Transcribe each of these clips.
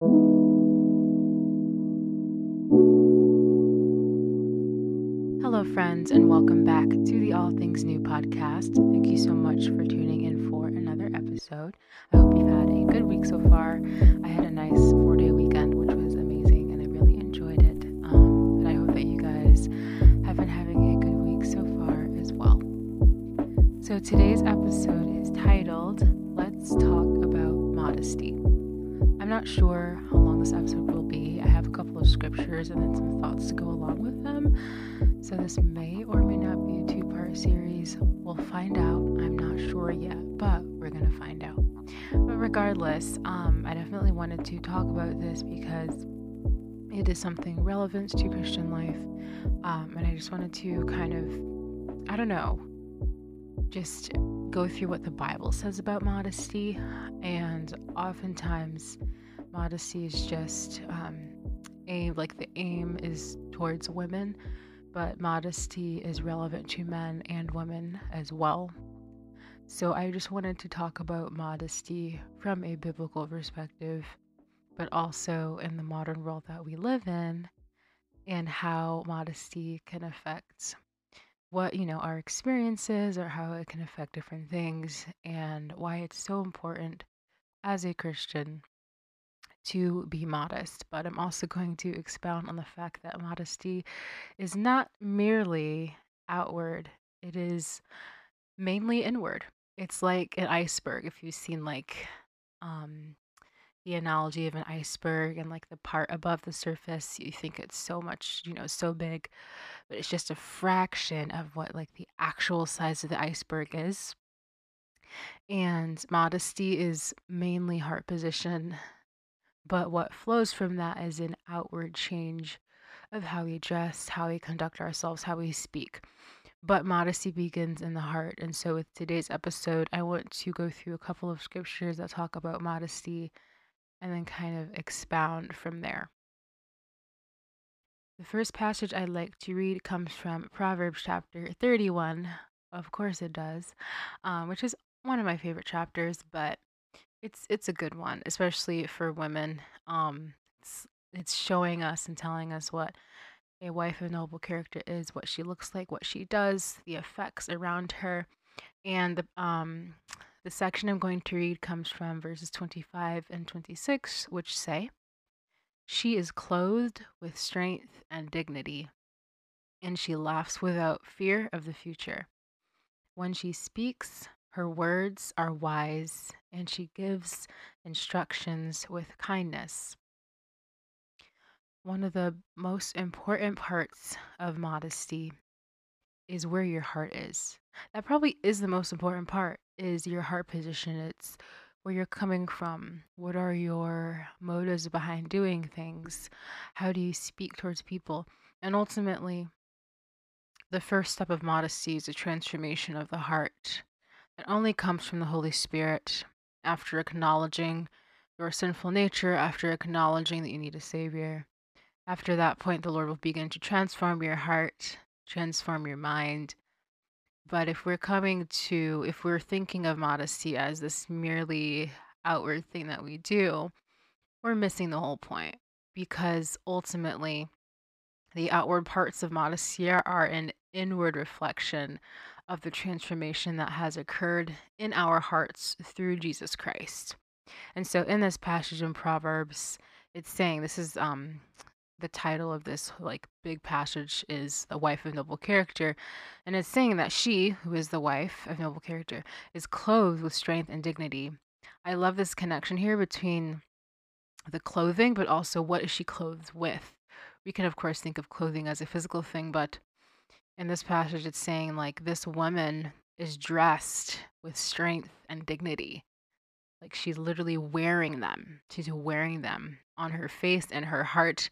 Hello, friends, and welcome back to the All Things New podcast. Thank you so much for tuning in for another episode. I hope you've had a good week so far. I had a nice four day weekend, which was amazing, and I really enjoyed it. Um, and I hope that you guys have been having a good week so far as well. So, today's episode is titled Let's Talk About Modesty. Not sure how long this episode will be. I have a couple of scriptures and then some thoughts to go along with them. So, this may or may not be a two part series. We'll find out. I'm not sure yet, but we're going to find out. But regardless, um, I definitely wanted to talk about this because it is something relevant to Christian life. Um, and I just wanted to kind of, I don't know, just go through what the Bible says about modesty. And oftentimes, modesty is just um, a like the aim is towards women but modesty is relevant to men and women as well. So I just wanted to talk about modesty from a biblical perspective, but also in the modern world that we live in and how modesty can affect what, you know, our experiences or how it can affect different things and why it's so important as a Christian to be modest, but I'm also going to expound on the fact that modesty is not merely outward, it is mainly inward. It's like an iceberg. If you've seen like um, the analogy of an iceberg and like the part above the surface, you think it's so much, you know, so big, but it's just a fraction of what like the actual size of the iceberg is. And modesty is mainly heart position but what flows from that is an outward change of how we dress, how we conduct ourselves, how we speak. But modesty begins in the heart. And so, with today's episode, I want to go through a couple of scriptures that talk about modesty and then kind of expound from there. The first passage I'd like to read comes from Proverbs chapter 31. Of course, it does, um, which is one of my favorite chapters, but it's it's a good one, especially for women. Um, it's it's showing us and telling us what a wife of noble character is, what she looks like, what she does, the effects around her, and the um the section I'm going to read comes from verses 25 and 26, which say, She is clothed with strength and dignity, and she laughs without fear of the future. When she speaks, her words are wise, and she gives instructions with kindness. One of the most important parts of modesty is where your heart is. That probably is the most important part is your heart position. It's where you're coming from. What are your motives behind doing things? How do you speak towards people? And ultimately, the first step of modesty is a transformation of the heart. It only comes from the Holy Spirit after acknowledging your sinful nature, after acknowledging that you need a Savior. After that point, the Lord will begin to transform your heart, transform your mind. But if we're coming to, if we're thinking of modesty as this merely outward thing that we do, we're missing the whole point because ultimately, the outward parts of modesty are an inward reflection of the transformation that has occurred in our hearts through Jesus Christ. And so in this passage in Proverbs, it's saying this is um the title of this like big passage is the wife of noble character and it's saying that she who is the wife of noble character is clothed with strength and dignity i love this connection here between the clothing but also what is she clothed with we can of course think of clothing as a physical thing but in this passage, it's saying like this woman is dressed with strength and dignity. Like she's literally wearing them. She's wearing them on her face and her heart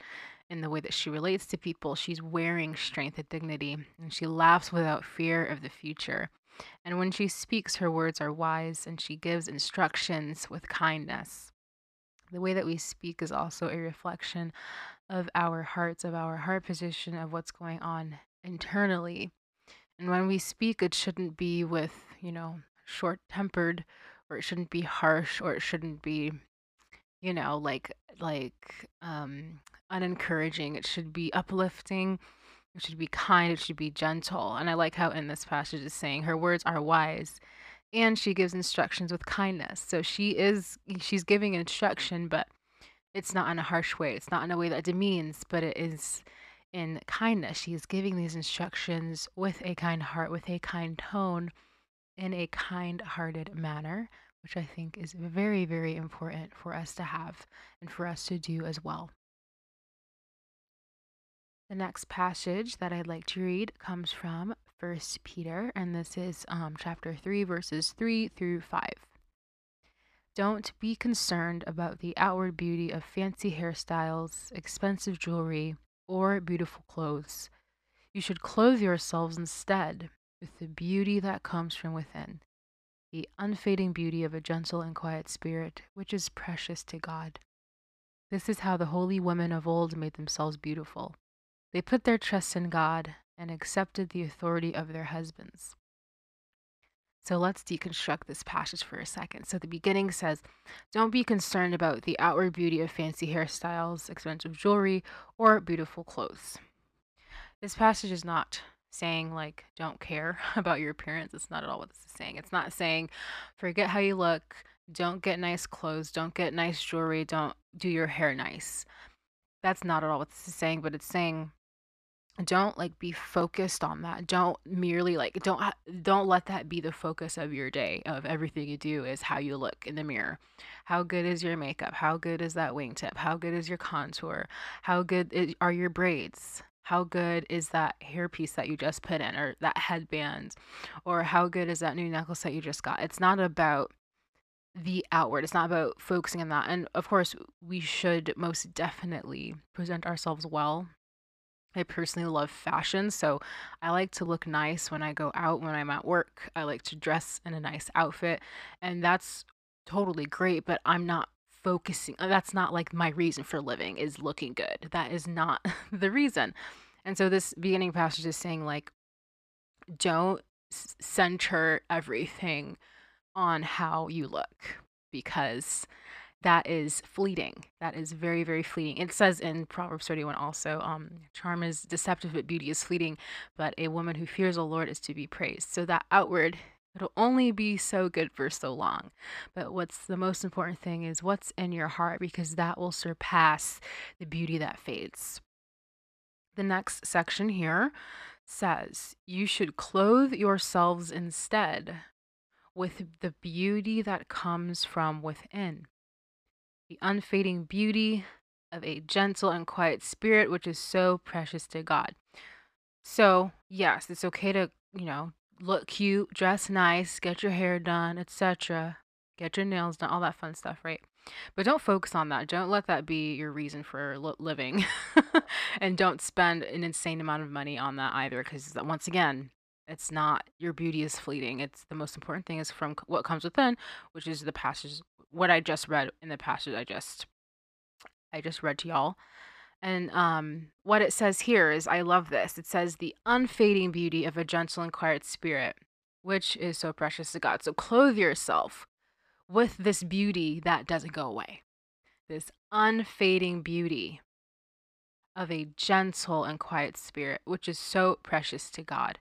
in the way that she relates to people. She's wearing strength and dignity, and she laughs without fear of the future. And when she speaks, her words are wise, and she gives instructions with kindness. The way that we speak is also a reflection of our hearts, of our heart position, of what's going on internally. And when we speak, it shouldn't be with, you know, short tempered, or it shouldn't be harsh, or it shouldn't be you know, like like um unencouraging. It should be uplifting. It should be kind. It should be gentle. And I like how in this passage is saying her words are wise and she gives instructions with kindness. So she is she's giving instruction, but it's not in a harsh way. It's not in a way that demeans, but it is in kindness. She is giving these instructions with a kind heart, with a kind tone, in a kind hearted manner, which I think is very, very important for us to have and for us to do as well. The next passage that I'd like to read comes from First Peter, and this is um, chapter 3, verses 3 through 5. Don't be concerned about the outward beauty of fancy hairstyles, expensive jewelry, or beautiful clothes. You should clothe yourselves instead with the beauty that comes from within, the unfading beauty of a gentle and quiet spirit, which is precious to God. This is how the holy women of old made themselves beautiful. They put their trust in God and accepted the authority of their husbands. So let's deconstruct this passage for a second. So the beginning says, Don't be concerned about the outward beauty of fancy hairstyles, expensive jewelry, or beautiful clothes. This passage is not saying, like, don't care about your appearance. It's not at all what this is saying. It's not saying, forget how you look, don't get nice clothes, don't get nice jewelry, don't do your hair nice. That's not at all what this is saying, but it's saying, don't like be focused on that. Don't merely like don't don't let that be the focus of your day of everything you do is how you look in the mirror. How good is your makeup? How good is that wingtip? How good is your contour? How good is, are your braids? How good is that hairpiece that you just put in or that headband? Or how good is that new necklace that you just got? It's not about the outward. It's not about focusing on that. And of course we should most definitely present ourselves well I personally love fashion, so I like to look nice when I go out, when I'm at work. I like to dress in a nice outfit, and that's totally great, but I'm not focusing. uh, That's not like my reason for living is looking good. That is not the reason. And so this beginning passage is saying like don't center everything on how you look because that is fleeting. That is very, very fleeting. It says in Proverbs 31 also, um, charm is deceptive, but beauty is fleeting. But a woman who fears the Lord is to be praised. So that outward, it'll only be so good for so long. But what's the most important thing is what's in your heart, because that will surpass the beauty that fades. The next section here says, You should clothe yourselves instead with the beauty that comes from within the unfading beauty of a gentle and quiet spirit, which is so precious to God. So, yes, it's okay to, you know, look cute, dress nice, get your hair done, etc., get your nails done, all that fun stuff, right? But don't focus on that. Don't let that be your reason for li- living. and don't spend an insane amount of money on that either, because once again, it's not your beauty is fleeting. It's the most important thing is from what comes within, which is the passage what I just read in the passage I just I just read to y'all. And um, what it says here is, I love this. It says, the unfading beauty of a gentle and quiet spirit, which is so precious to God. So clothe yourself with this beauty that doesn't go away, this unfading beauty of a gentle and quiet spirit, which is so precious to God.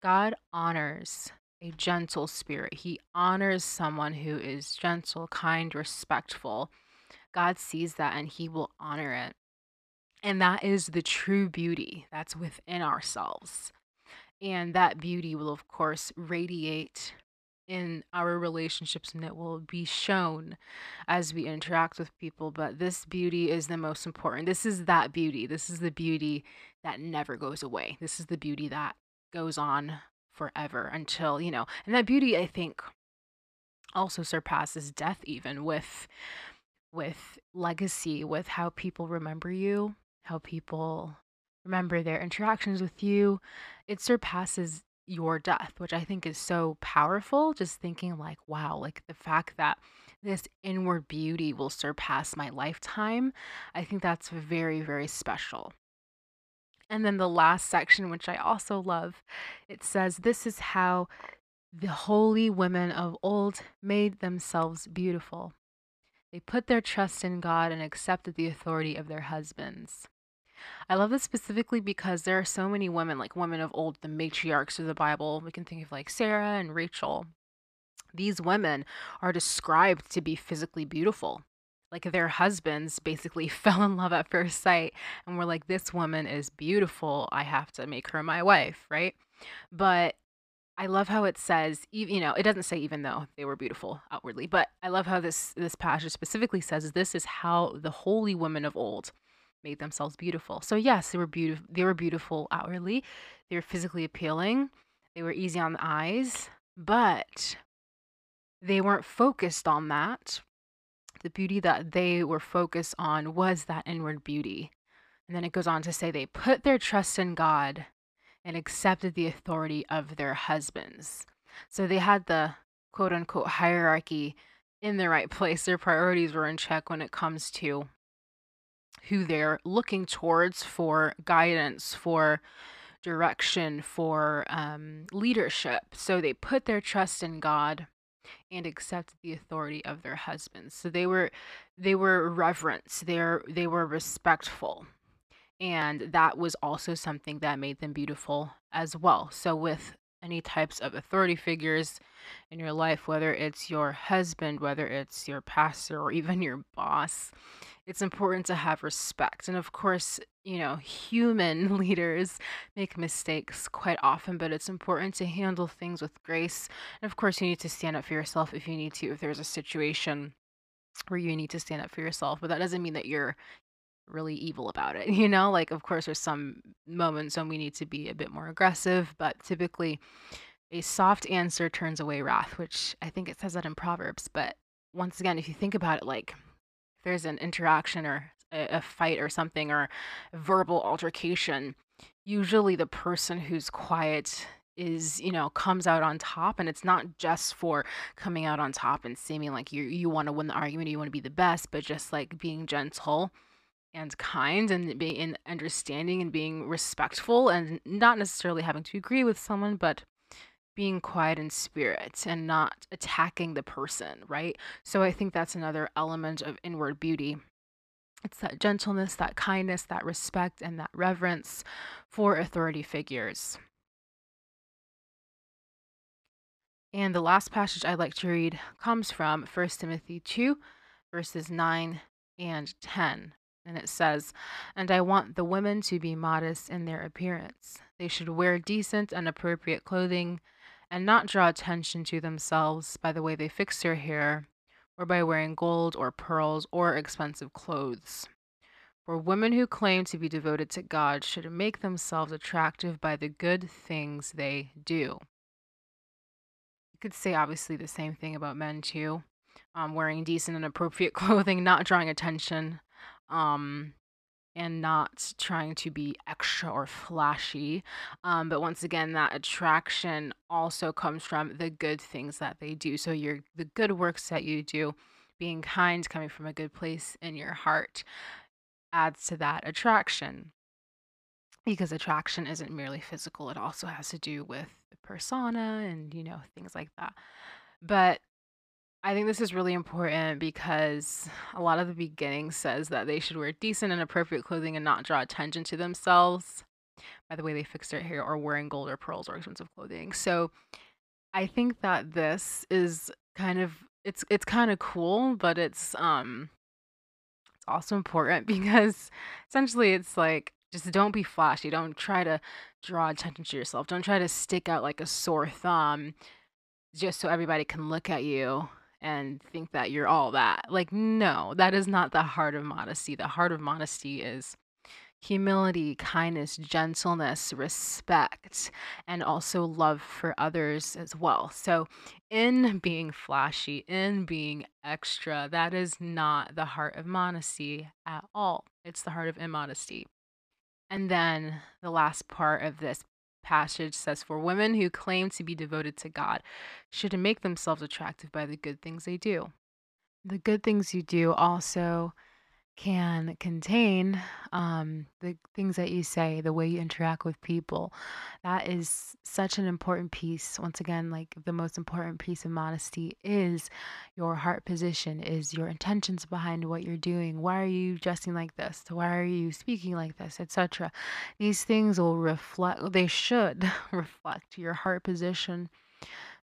God honors a gentle spirit. He honors someone who is gentle, kind, respectful. God sees that and he will honor it. And that is the true beauty that's within ourselves. And that beauty will, of course, radiate in our relationships and it will be shown as we interact with people. But this beauty is the most important. This is that beauty. This is the beauty that never goes away. This is the beauty that goes on forever until, you know, and that beauty I think also surpasses death even with with legacy, with how people remember you, how people remember their interactions with you. It surpasses your death, which I think is so powerful. Just thinking, like, wow, like the fact that this inward beauty will surpass my lifetime, I think that's very, very special. And then the last section, which I also love, it says, This is how the holy women of old made themselves beautiful. They put their trust in God and accepted the authority of their husbands. I love this specifically because there are so many women, like women of old, the matriarchs of the Bible. We can think of like Sarah and Rachel. These women are described to be physically beautiful. Like their husbands basically fell in love at first sight and were like, this woman is beautiful. I have to make her my wife, right? But I love how it says, you know, it doesn't say even though they were beautiful outwardly, but I love how this this passage specifically says this is how the holy women of old made themselves beautiful. So yes, they were beautiful. They were beautiful outwardly. They were physically appealing. They were easy on the eyes, but they weren't focused on that. The beauty that they were focused on was that inward beauty. And then it goes on to say they put their trust in God and accepted the authority of their husbands. So they had the quote unquote hierarchy in the right place. Their priorities were in check when it comes to who they're looking towards for guidance, for direction, for um, leadership. So they put their trust in God and accept the authority of their husbands. So they were they were reverent. They're they were respectful and that was also something that made them beautiful as well. So, with any types of authority figures in your life, whether it's your husband, whether it's your pastor, or even your boss, it's important to have respect. And of course, you know, human leaders make mistakes quite often, but it's important to handle things with grace. And of course, you need to stand up for yourself if you need to, if there's a situation where you need to stand up for yourself. But that doesn't mean that you're really evil about it. You know, like, of course, there's some moments when we need to be a bit more aggressive, but typically a soft answer turns away wrath, which I think it says that in Proverbs. But once again, if you think about it, like, if there's an interaction or a, a fight or something or verbal altercation, usually the person who's quiet is you know comes out on top and it's not just for coming out on top and seeming like you you want to win the argument you want to be the best but just like being gentle and kind and being understanding and being respectful and not necessarily having to agree with someone, but being quiet in spirit and not attacking the person, right? So I think that's another element of inward beauty. It's that gentleness, that kindness, that respect, and that reverence for authority figures. And the last passage I'd like to read comes from 1 Timothy 2, verses 9 and 10. And it says, And I want the women to be modest in their appearance. They should wear decent and appropriate clothing and not draw attention to themselves by the way they fix their hair or by wearing gold or pearls or expensive clothes. For women who claim to be devoted to God should make themselves attractive by the good things they do. You could say, obviously, the same thing about men, too. Um, wearing decent and appropriate clothing, not drawing attention um, and not trying to be extra or flashy. Um, but once again, that attraction also comes from the good things that they do. So your the good works that you do, being kind, coming from a good place in your heart, adds to that attraction. Because attraction isn't merely physical; it also has to do with persona and you know things like that. But I think this is really important because a lot of the beginning says that they should wear decent and appropriate clothing and not draw attention to themselves by the way they fix their hair or wearing gold or pearls or expensive clothing. So I think that this is kind of it's it's kind of cool, but it's um it's also important because essentially it's like just don't be flashy. Don't try to draw attention to yourself. Don't try to stick out like a sore thumb just so everybody can look at you and think that you're all that. Like, no, that is not the heart of modesty. The heart of modesty is humility, kindness, gentleness, respect, and also love for others as well. So, in being flashy, in being extra, that is not the heart of modesty at all. It's the heart of immodesty. And then the last part of this passage says, For women who claim to be devoted to God should make themselves attractive by the good things they do. The good things you do also can contain um, the things that you say, the way you interact with people. That is such an important piece. Once again, like the most important piece of modesty is your heart position, is your intentions behind what you're doing. Why are you dressing like this? Why are you speaking like this, etc. These things will reflect, they should reflect your heart position.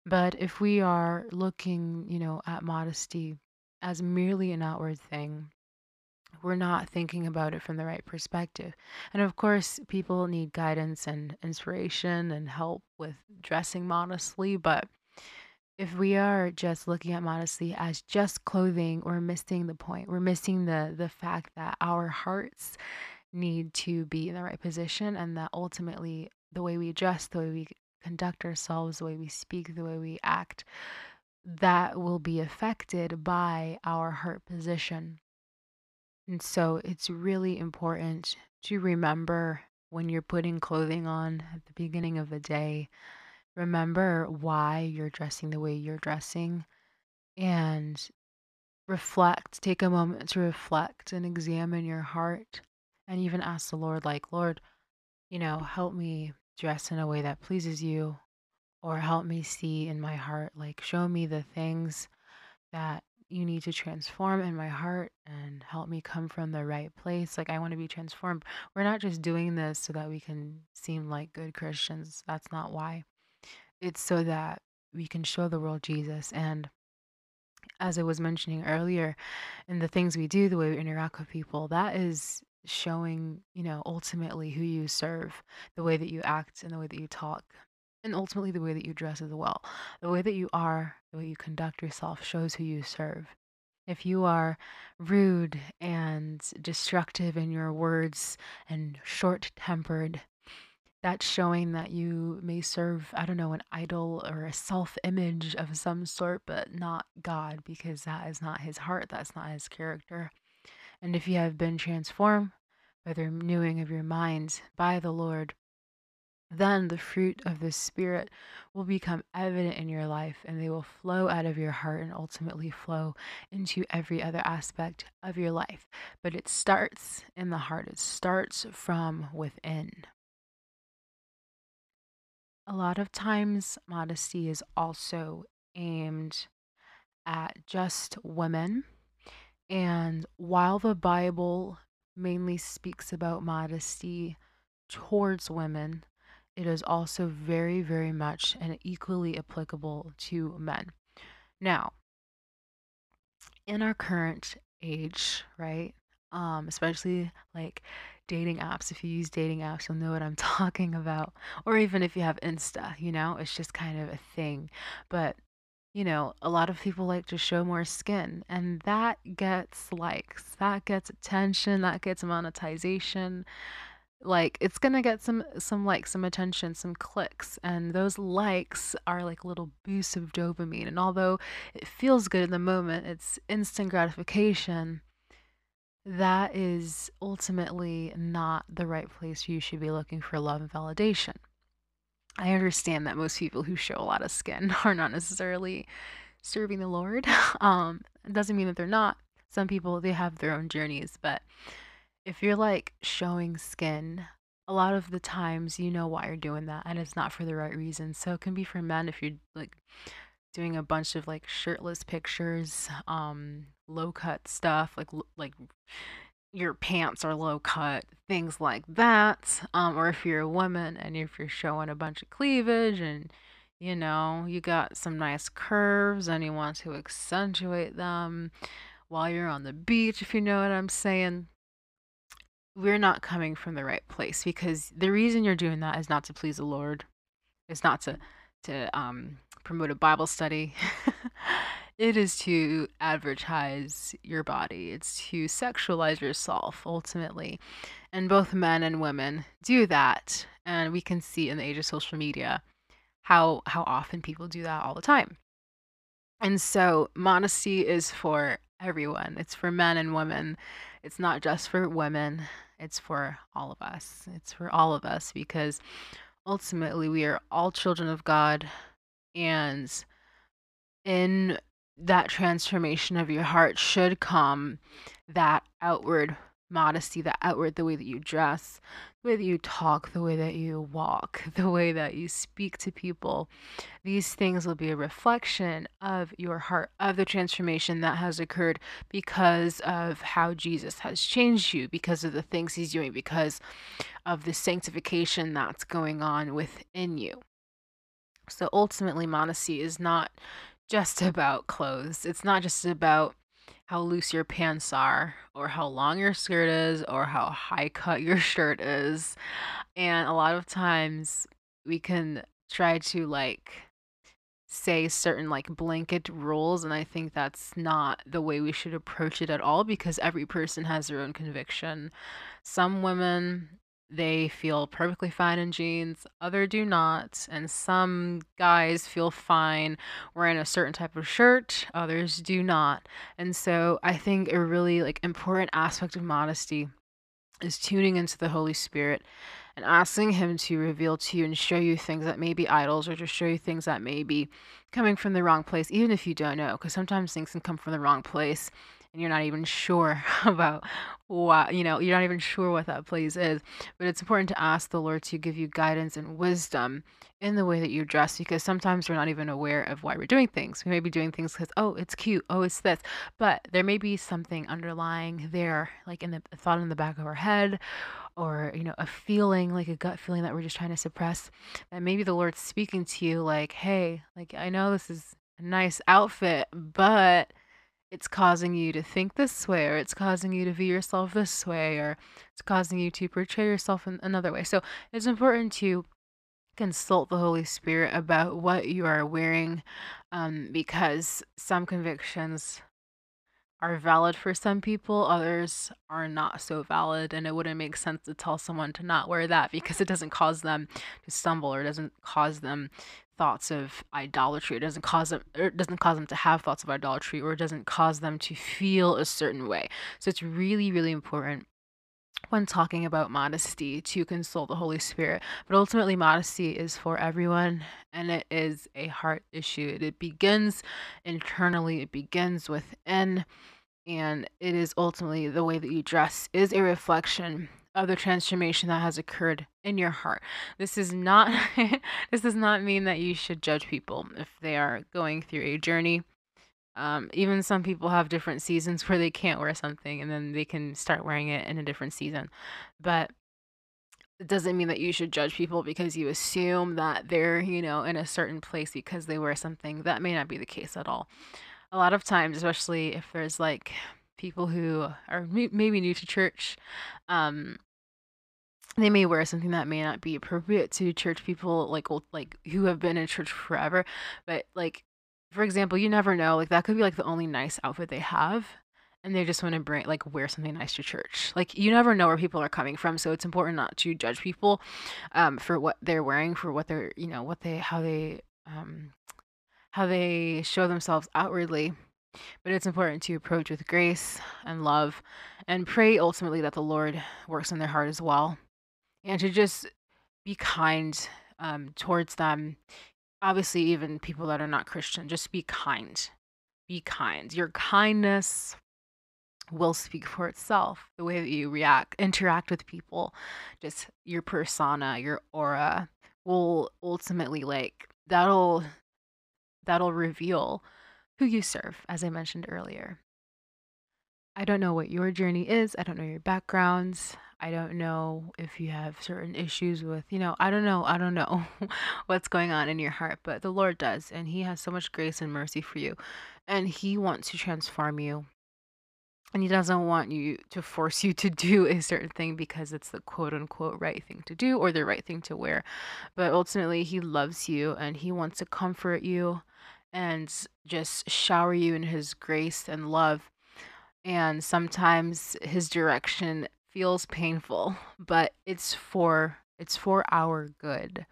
But if we are looking, you know, at modesty as merely an outward thing, we're not thinking about it from the right perspective. And of course, people need guidance and inspiration and help with dressing modestly, but if we are just looking at modesty as just clothing, we're missing the point. We're missing the the fact that our hearts need to be in the right position and that ultimately the way we dress, the way we conduct ourselves, the way we speak, the way we act, that will be affected by our heart position. And so it's really important to remember when you're putting clothing on at the beginning of the day, remember why you're dressing the way you're dressing and reflect. Take a moment to reflect and examine your heart and even ask the Lord, like, Lord, you know, help me dress in a way that pleases you or help me see in my heart, like, show me the things that you need to transform in my heart and help me come from the right place. Like, I want to be transformed. We're not just doing this so that we can seem like good Christians. That's not why. It's so that we can show the world Jesus. And as I was mentioning earlier, in the things we do, the way we interact with people, that is showing, you know, ultimately who you serve, the way that you act and the way that you talk, and ultimately the way that you dress as well. The way that you are, the way you conduct yourself shows who you serve. If you are rude and destructive in your words and short tempered, that's showing that you may serve, I don't know, an idol or a self image of some sort, but not God, because that is not his heart, that's not his character. And if you have been transformed by the renewing of your mind by the Lord, then the fruit of the Spirit will become evident in your life and they will flow out of your heart and ultimately flow into every other aspect of your life. But it starts in the heart, it starts from within. A lot of times, modesty is also aimed at just women. And while the Bible mainly speaks about modesty towards women, it is also very, very much and equally applicable to men. Now, in our current age, right? Um, especially like dating apps. If you use dating apps, you'll know what I'm talking about. Or even if you have Insta, you know, it's just kind of a thing. But, you know, a lot of people like to show more skin, and that gets likes, that gets attention, that gets monetization like it's gonna get some some likes some attention some clicks and those likes are like little boosts of dopamine and although it feels good in the moment it's instant gratification that is ultimately not the right place you should be looking for love and validation. I understand that most people who show a lot of skin are not necessarily serving the lord um it doesn't mean that they're not. Some people they have their own journeys but if you're like showing skin, a lot of the times you know why you're doing that and it's not for the right reason. So it can be for men if you're like doing a bunch of like shirtless pictures, um low cut stuff, like like your pants are low cut, things like that. Um or if you're a woman and if you're showing a bunch of cleavage and you know, you got some nice curves and you want to accentuate them while you're on the beach, if you know what I'm saying we're not coming from the right place because the reason you're doing that is not to please the Lord. It's not to to um, promote a Bible study. it is to advertise your body. It's to sexualize yourself ultimately. And both men and women do that. And we can see in the age of social media how how often people do that all the time. And so modesty is for everyone. It's for men and women. It's not just for women. It's for all of us. It's for all of us because ultimately we are all children of God and in that transformation of your heart should come that outward modesty, the outward, the way that you dress, the way that you talk, the way that you walk, the way that you speak to people. These things will be a reflection of your heart, of the transformation that has occurred because of how Jesus has changed you, because of the things he's doing, because of the sanctification that's going on within you. So ultimately, modesty is not just about clothes. It's not just about how loose your pants are, or how long your skirt is, or how high cut your shirt is. And a lot of times we can try to like say certain like blanket rules and i think that's not the way we should approach it at all because every person has their own conviction some women they feel perfectly fine in jeans, other do not, and some guys feel fine wearing a certain type of shirt, others do not. And so I think a really like important aspect of modesty is tuning into the Holy Spirit and asking him to reveal to you and show you things that may be idols or to show you things that may be coming from the wrong place even if you don't know because sometimes things can come from the wrong place and you're not even sure about what you know you're not even sure what that place is. But it's important to ask the lord to give you guidance and wisdom in the way that you dress because sometimes we're not even aware of why we're doing things. We may be doing things because oh it's cute. Oh it's this. But there may be something underlying there like in the thought in the back of our head or you know a feeling like a gut feeling that we're just trying to suppress that maybe the lord's speaking to you like hey like i know this is a nice outfit but it's causing you to think this way, or it's causing you to view yourself this way, or it's causing you to portray yourself in another way. So it's important to consult the Holy Spirit about what you are wearing um, because some convictions are valid for some people, others are not so valid. And it wouldn't make sense to tell someone to not wear that because it doesn't cause them to stumble or doesn't cause them thoughts of idolatry. It doesn't cause them it doesn't cause them to have thoughts of idolatry or it doesn't cause them to feel a certain way. So it's really, really important when talking about modesty to consult the Holy Spirit. But ultimately, modesty is for everyone and it is a heart issue. It begins internally, it begins within, and it is ultimately the way that you dress is a reflection of the transformation that has occurred in your heart. This is not this does not mean that you should judge people if they are going through a journey. Um, even some people have different seasons where they can't wear something and then they can start wearing it in a different season. But it doesn't mean that you should judge people because you assume that they're, you know, in a certain place because they wear something. That may not be the case at all. A lot of times, especially if there's like people who are maybe new to church, um, they may wear something that may not be appropriate to church people like old, like who have been in church forever but like for example you never know like that could be like the only nice outfit they have and they just want to bring like wear something nice to church like you never know where people are coming from so it's important not to judge people um for what they're wearing for what they're you know what they how they um how they show themselves outwardly but it's important to approach with grace and love and pray ultimately that the lord works in their heart as well and to just be kind um, towards them. Obviously, even people that are not Christian, just be kind. Be kind. Your kindness will speak for itself. The way that you react, interact with people, just your persona, your aura will ultimately like that'll that'll reveal who you serve, as I mentioned earlier. I don't know what your journey is. I don't know your backgrounds. I don't know if you have certain issues with, you know, I don't know. I don't know what's going on in your heart, but the Lord does. And He has so much grace and mercy for you. And He wants to transform you. And He doesn't want you to force you to do a certain thing because it's the quote unquote right thing to do or the right thing to wear. But ultimately, He loves you and He wants to comfort you and just shower you in His grace and love and sometimes his direction feels painful, but it's for it's for our good.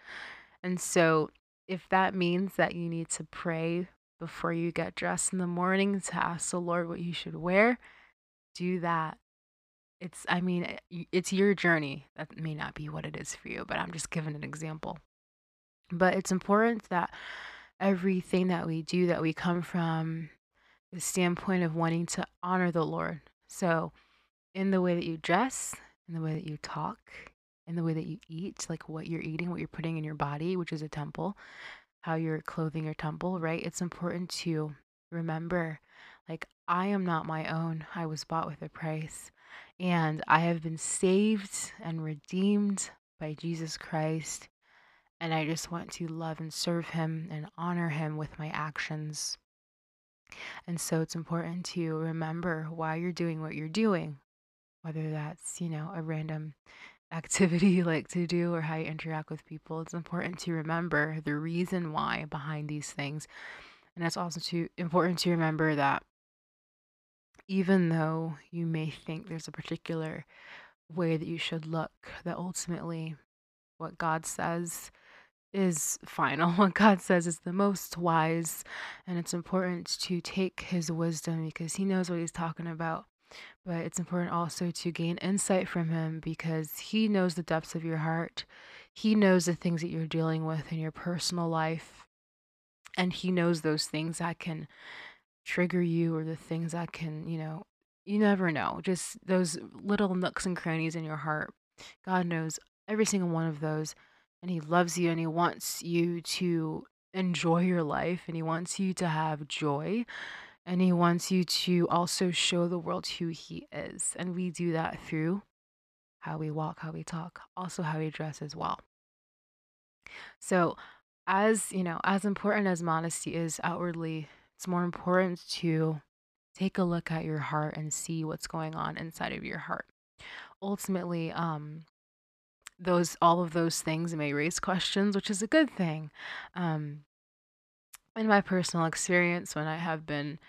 And so if that means that you need to pray before you get dressed in the morning to ask the Lord what you should wear, do that. It's I mean, eh, it's your journey. That may not be what it is for you, but I'm just giving an example. But it's important that everything that we do that we come from the standpoint of wanting to honor the Lord. So, in the way that you dress, in the way that you talk, in the way that you eat, like what you're eating, what you're putting in your body, which is a temple, how you're clothing your temple, right? It's important to remember like, I am not my own. I was bought with a price, and I have been saved and redeemed by Jesus Christ. And I just want to love and serve him and honor him with my actions. And so it's important to remember why you're doing what you're doing, whether that's, you know, a random activity you like to do or how you interact with people. It's important to remember the reason why behind these things. And it's also too important to remember that even though you may think there's a particular way that you should look, that ultimately what God says is final. What God says is the most wise, and it's important to take His wisdom because He knows what He's talking about. But it's important also to gain insight from Him because He knows the depths of your heart. He knows the things that you're dealing with in your personal life. And He knows those things that can trigger you or the things that can, you know, you never know. Just those little nooks and crannies in your heart. God knows every single one of those and he loves you and he wants you to enjoy your life and he wants you to have joy and he wants you to also show the world who he is. And we do that through how we walk, how we talk, also how we dress as well. So, as you know, as important as modesty is outwardly it's more important to take a look at your heart and see what's going on inside of your heart. Ultimately, um, those all of those things may raise questions, which is a good thing. Um, in my personal experience, when I have been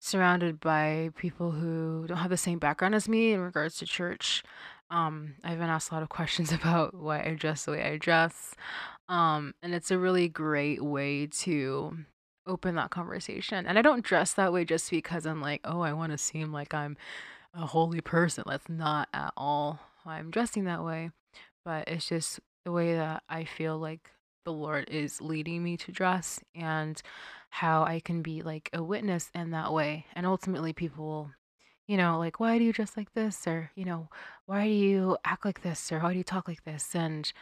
surrounded by people who don't have the same background as me in regards to church, um, I've been asked a lot of questions about why I dress the way I dress. Um, and it's a really great way to open that conversation. And I don't dress that way just because I'm like, oh, I want to seem like I'm a holy person. That's not at all why I'm dressing that way. But it's just the way that I feel like the Lord is leading me to dress and how I can be like a witness in that way. And ultimately, people will, you know, like, why do you dress like this? Or, you know, why do you act like this? Or why do you talk like this? And,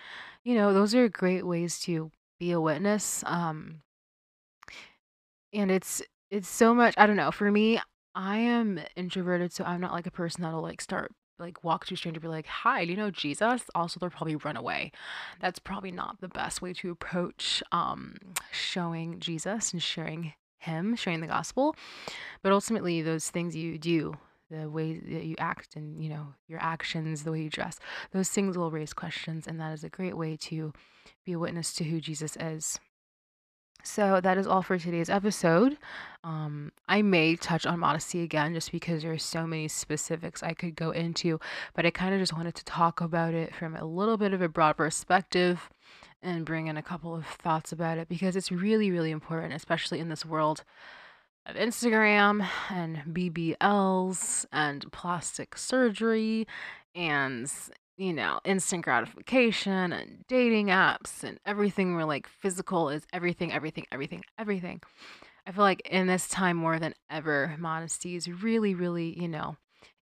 you know, those are great ways to be a witness. Um, and it's it's so much I don't know, for me, I am introverted, so I'm not like a person that'll like start like walk to a stranger be like, "Hi, do you know Jesus?" Also, they'll probably run away. That's probably not the best way to approach um showing Jesus and sharing him, sharing the gospel. But ultimately, those things you do, the way that you act and, you know, your actions, the way you dress, those things will raise questions and that is a great way to be a witness to who Jesus is. So that is all for today's episode. Um, I may touch on modesty again just because there are so many specifics I could go into, but I kind of just wanted to talk about it from a little bit of a broad perspective and bring in a couple of thoughts about it because it's really, really important, especially in this world of Instagram and BBLs and plastic surgery and you know, instant gratification and dating apps and everything where like physical is everything, everything, everything, everything. I feel like in this time more than ever, modesty is really, really, you know,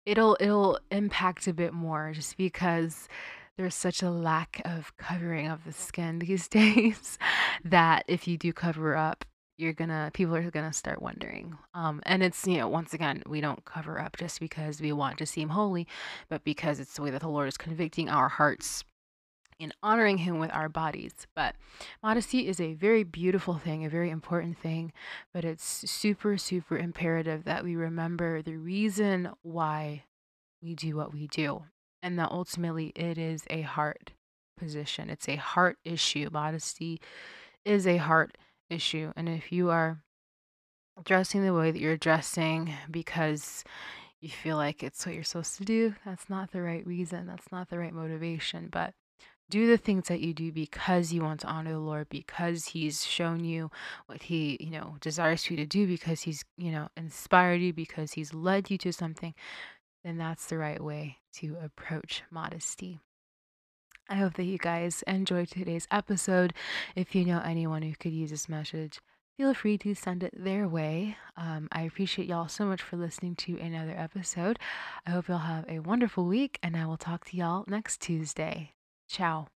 it'll it'll impact a bit more just because there's such a lack of covering of the skin these days that if you do cover up, you're gonna people are gonna start wondering um and it's you know once again we don't cover up just because we want to seem holy but because it's the way that the lord is convicting our hearts in honoring him with our bodies. But modesty is a very beautiful thing a very important thing but it's super super imperative that we remember the reason why we do what we do and that ultimately it is a heart position. It's a heart issue. Modesty is a heart issue. And if you are dressing the way that you're dressing because you feel like it's what you're supposed to do, that's not the right reason. That's not the right motivation. But do the things that you do because you want to honor the Lord, because He's shown you what He, you know, desires you to do, because He's, you know, inspired you, because He's led you to something, then that's the right way to approach modesty. I hope that you guys enjoyed today's episode. If you know anyone who could use this message, feel free to send it their way. Um, I appreciate y'all so much for listening to another episode. I hope y'all have a wonderful week, and I will talk to y'all next Tuesday. Ciao.